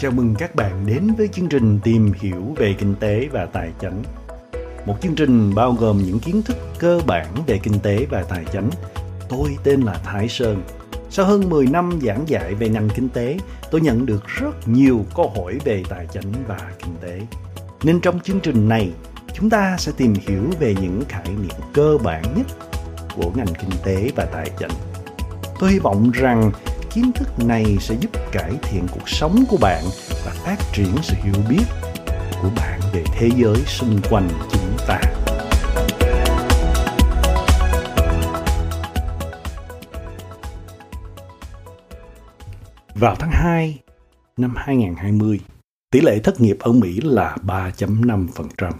Chào mừng các bạn đến với chương trình tìm hiểu về kinh tế và tài chính. Một chương trình bao gồm những kiến thức cơ bản về kinh tế và tài chính. Tôi tên là Thái Sơn. Sau hơn 10 năm giảng dạy về ngành kinh tế, tôi nhận được rất nhiều câu hỏi về tài chính và kinh tế. Nên trong chương trình này, chúng ta sẽ tìm hiểu về những khái niệm cơ bản nhất của ngành kinh tế và tài chính. Tôi hy vọng rằng kiến thức này sẽ giúp cải thiện cuộc sống của bạn và phát triển sự hiểu biết của bạn về thế giới xung quanh chúng ta. Vào tháng 2 năm 2020, tỷ lệ thất nghiệp ở Mỹ là 3.5%.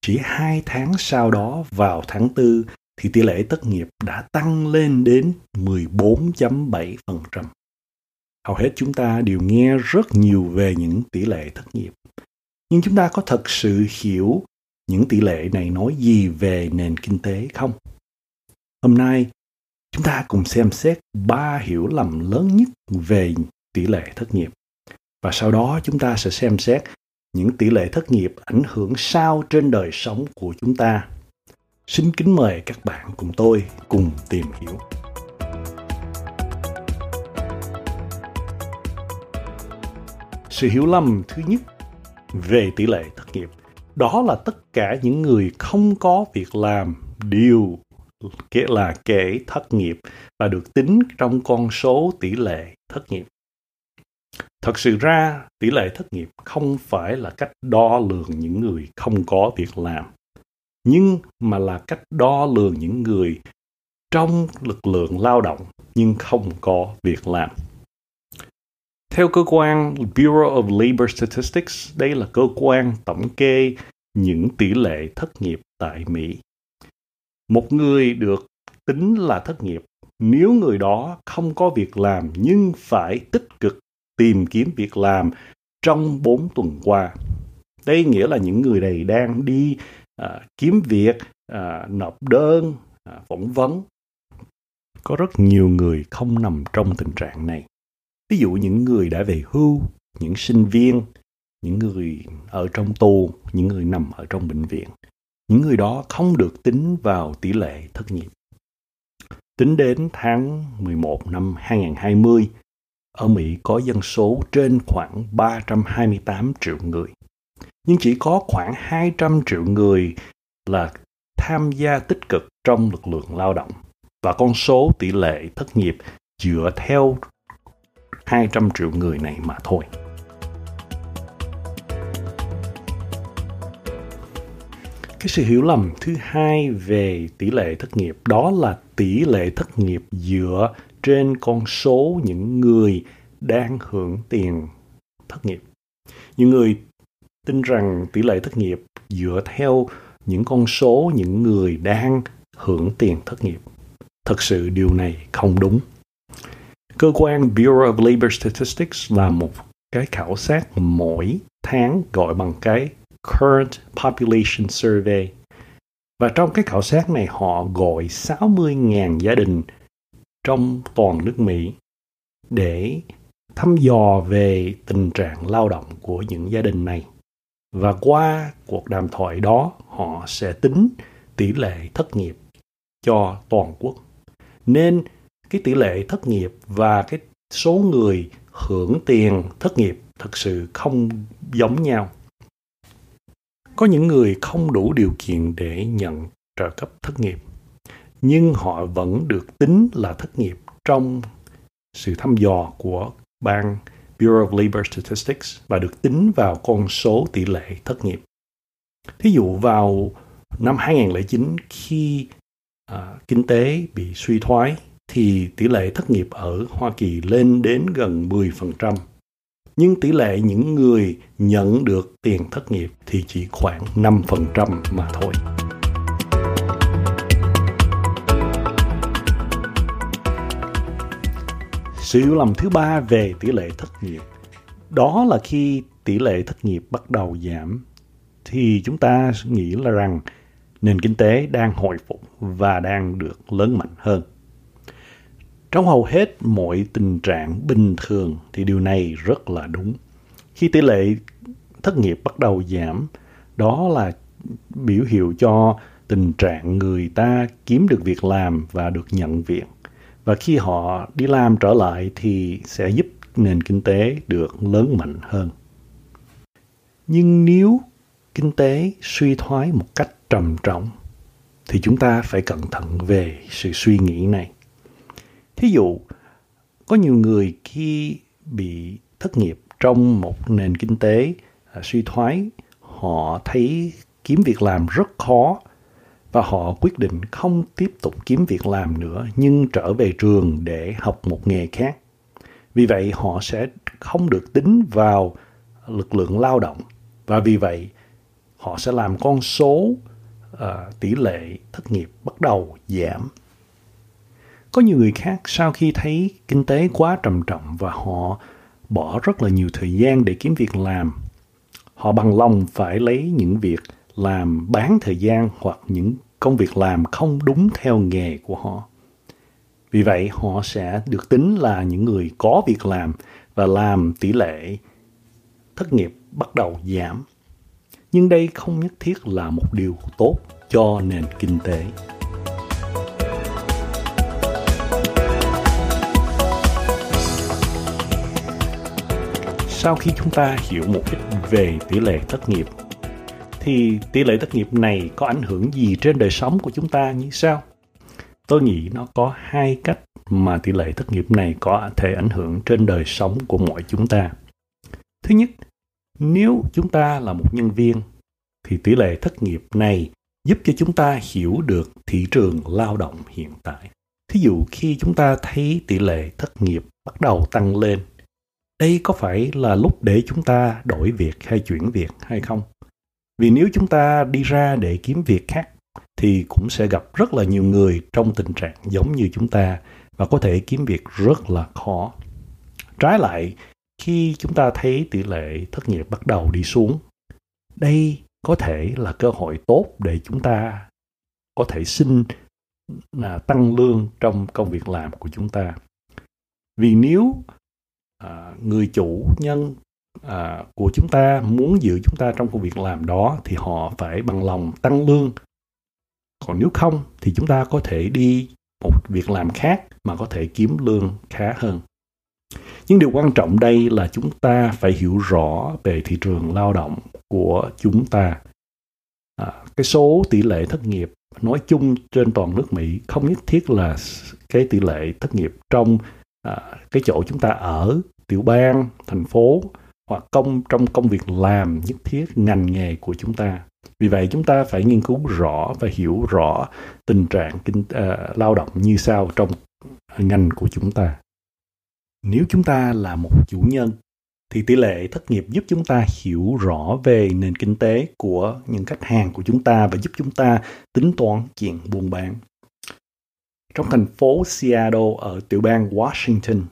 Chỉ hai tháng sau đó vào tháng 4 thì tỷ lệ thất nghiệp đã tăng lên đến 14.7%. Hầu hết chúng ta đều nghe rất nhiều về những tỷ lệ thất nghiệp. Nhưng chúng ta có thật sự hiểu những tỷ lệ này nói gì về nền kinh tế không? Hôm nay, chúng ta cùng xem xét ba hiểu lầm lớn nhất về tỷ lệ thất nghiệp. Và sau đó chúng ta sẽ xem xét những tỷ lệ thất nghiệp ảnh hưởng sao trên đời sống của chúng ta Xin kính mời các bạn cùng tôi cùng tìm hiểu. Sự hiểu lầm thứ nhất về tỷ lệ thất nghiệp đó là tất cả những người không có việc làm đều kể là kể thất nghiệp và được tính trong con số tỷ lệ thất nghiệp. Thật sự ra, tỷ lệ thất nghiệp không phải là cách đo lường những người không có việc làm nhưng mà là cách đo lường những người trong lực lượng lao động nhưng không có việc làm. Theo cơ quan Bureau of Labor Statistics, đây là cơ quan tổng kê những tỷ lệ thất nghiệp tại Mỹ. Một người được tính là thất nghiệp nếu người đó không có việc làm nhưng phải tích cực tìm kiếm việc làm trong 4 tuần qua. Đây nghĩa là những người này đang đi à, kiếm việc, à, nộp đơn, à, phỏng vấn. Có rất nhiều người không nằm trong tình trạng này. Ví dụ những người đã về hưu, những sinh viên, những người ở trong tù, những người nằm ở trong bệnh viện. Những người đó không được tính vào tỷ lệ thất nghiệp. Tính đến tháng 11 năm 2020, ở Mỹ có dân số trên khoảng 328 triệu người nhưng chỉ có khoảng 200 triệu người là tham gia tích cực trong lực lượng lao động và con số tỷ lệ thất nghiệp dựa theo 200 triệu người này mà thôi. Cái sự hiểu lầm thứ hai về tỷ lệ thất nghiệp đó là tỷ lệ thất nghiệp dựa trên con số những người đang hưởng tiền thất nghiệp. Những người tin rằng tỷ lệ thất nghiệp dựa theo những con số, những người đang hưởng tiền thất nghiệp. Thật sự điều này không đúng. Cơ quan Bureau of Labor Statistics là một cái khảo sát mỗi tháng gọi bằng cái Current Population Survey. Và trong cái khảo sát này họ gọi 60.000 gia đình trong toàn nước Mỹ để thăm dò về tình trạng lao động của những gia đình này và qua cuộc đàm thoại đó, họ sẽ tính tỷ lệ thất nghiệp cho toàn quốc. Nên cái tỷ lệ thất nghiệp và cái số người hưởng tiền thất nghiệp thật sự không giống nhau. Có những người không đủ điều kiện để nhận trợ cấp thất nghiệp, nhưng họ vẫn được tính là thất nghiệp trong sự thăm dò của bang Bureau of Labor Statistics và được tính vào con số tỷ lệ thất nghiệp. Thí dụ vào năm 2009 khi à, kinh tế bị suy thoái thì tỷ lệ thất nghiệp ở Hoa Kỳ lên đến gần 10%. Nhưng tỷ lệ những người nhận được tiền thất nghiệp thì chỉ khoảng 5% mà thôi. Sự hiểu lầm thứ ba về tỷ lệ thất nghiệp đó là khi tỷ lệ thất nghiệp bắt đầu giảm thì chúng ta nghĩ là rằng nền kinh tế đang hồi phục và đang được lớn mạnh hơn. Trong hầu hết mọi tình trạng bình thường thì điều này rất là đúng. Khi tỷ lệ thất nghiệp bắt đầu giảm, đó là biểu hiệu cho tình trạng người ta kiếm được việc làm và được nhận việc. Và khi họ đi làm trở lại thì sẽ giúp nền kinh tế được lớn mạnh hơn. Nhưng nếu kinh tế suy thoái một cách trầm trọng thì chúng ta phải cẩn thận về sự suy nghĩ này. Thí dụ, có nhiều người khi bị thất nghiệp trong một nền kinh tế à, suy thoái, họ thấy kiếm việc làm rất khó và họ quyết định không tiếp tục kiếm việc làm nữa nhưng trở về trường để học một nghề khác. Vì vậy họ sẽ không được tính vào lực lượng lao động và vì vậy họ sẽ làm con số uh, tỷ lệ thất nghiệp bắt đầu giảm. Có nhiều người khác sau khi thấy kinh tế quá trầm trọng và họ bỏ rất là nhiều thời gian để kiếm việc làm, họ bằng lòng phải lấy những việc làm bán thời gian hoặc những công việc làm không đúng theo nghề của họ. Vì vậy, họ sẽ được tính là những người có việc làm và làm tỷ lệ thất nghiệp bắt đầu giảm. Nhưng đây không nhất thiết là một điều tốt cho nền kinh tế. Sau khi chúng ta hiểu một ít về tỷ lệ thất nghiệp thì tỷ lệ thất nghiệp này có ảnh hưởng gì trên đời sống của chúng ta như sao? Tôi nghĩ nó có hai cách mà tỷ lệ thất nghiệp này có thể ảnh hưởng trên đời sống của mọi chúng ta. Thứ nhất, nếu chúng ta là một nhân viên thì tỷ lệ thất nghiệp này giúp cho chúng ta hiểu được thị trường lao động hiện tại. Thí dụ khi chúng ta thấy tỷ lệ thất nghiệp bắt đầu tăng lên, đây có phải là lúc để chúng ta đổi việc hay chuyển việc hay không? Vì nếu chúng ta đi ra để kiếm việc khác thì cũng sẽ gặp rất là nhiều người trong tình trạng giống như chúng ta và có thể kiếm việc rất là khó. Trái lại, khi chúng ta thấy tỷ lệ thất nghiệp bắt đầu đi xuống, đây có thể là cơ hội tốt để chúng ta có thể xin là tăng lương trong công việc làm của chúng ta. Vì nếu à, người chủ nhân à, của chúng ta muốn giữ chúng ta trong công việc làm đó thì họ phải bằng lòng tăng lương. Còn nếu không thì chúng ta có thể đi một việc làm khác mà có thể kiếm lương khá hơn. Nhưng điều quan trọng đây là chúng ta phải hiểu rõ về thị trường lao động của chúng ta. À, cái số tỷ lệ thất nghiệp nói chung trên toàn nước mỹ không nhất thiết là cái tỷ lệ thất nghiệp trong à, cái chỗ chúng ta ở tiểu bang thành phố hoặc công trong công việc làm nhất thiết ngành nghề của chúng ta vì vậy chúng ta phải nghiên cứu rõ và hiểu rõ tình trạng kinh uh, lao động như sao trong ngành của chúng ta nếu chúng ta là một chủ nhân thì tỷ lệ thất nghiệp giúp chúng ta hiểu rõ về nền kinh tế của những khách hàng của chúng ta và giúp chúng ta tính toán chuyện buôn bán. Trong thành phố Seattle ở tiểu bang Washington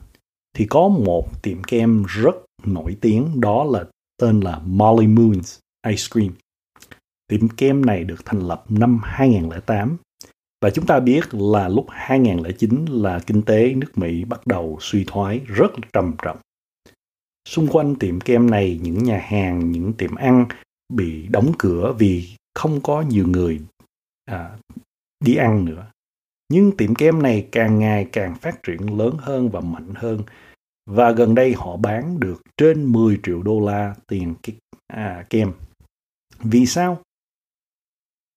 thì có một tiệm kem rất nổi tiếng đó là tên là Molly Moon's Ice Cream. Tiệm kem này được thành lập năm 2008 và chúng ta biết là lúc 2009 là kinh tế nước Mỹ bắt đầu suy thoái rất trầm trọng. Xung quanh tiệm kem này, những nhà hàng, những tiệm ăn bị đóng cửa vì không có nhiều người à, đi ăn nữa. Nhưng tiệm kem này càng ngày càng phát triển lớn hơn và mạnh hơn và gần đây họ bán được trên 10 triệu đô la tiền à, kem. Vì sao?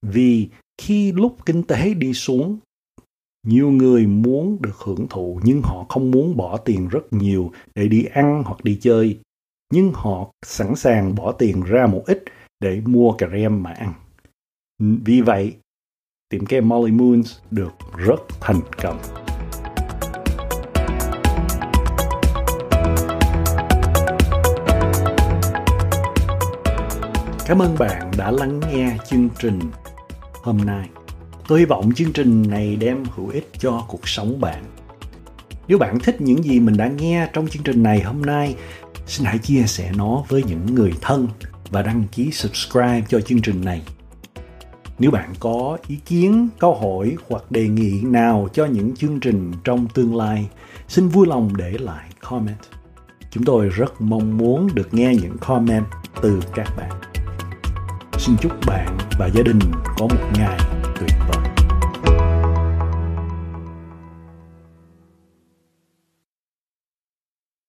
Vì khi lúc kinh tế đi xuống, nhiều người muốn được hưởng thụ nhưng họ không muốn bỏ tiền rất nhiều để đi ăn hoặc đi chơi. Nhưng họ sẵn sàng bỏ tiền ra một ít để mua cà rem mà ăn. Vì vậy, tiệm kem Molly Moons được rất thành công. Cảm ơn bạn đã lắng nghe chương trình hôm nay. Tôi hy vọng chương trình này đem hữu ích cho cuộc sống bạn. Nếu bạn thích những gì mình đã nghe trong chương trình này hôm nay, xin hãy chia sẻ nó với những người thân và đăng ký subscribe cho chương trình này. Nếu bạn có ý kiến, câu hỏi hoặc đề nghị nào cho những chương trình trong tương lai, xin vui lòng để lại comment. Chúng tôi rất mong muốn được nghe những comment từ các bạn xin chúc bạn và gia đình có một ngày tuyệt vời.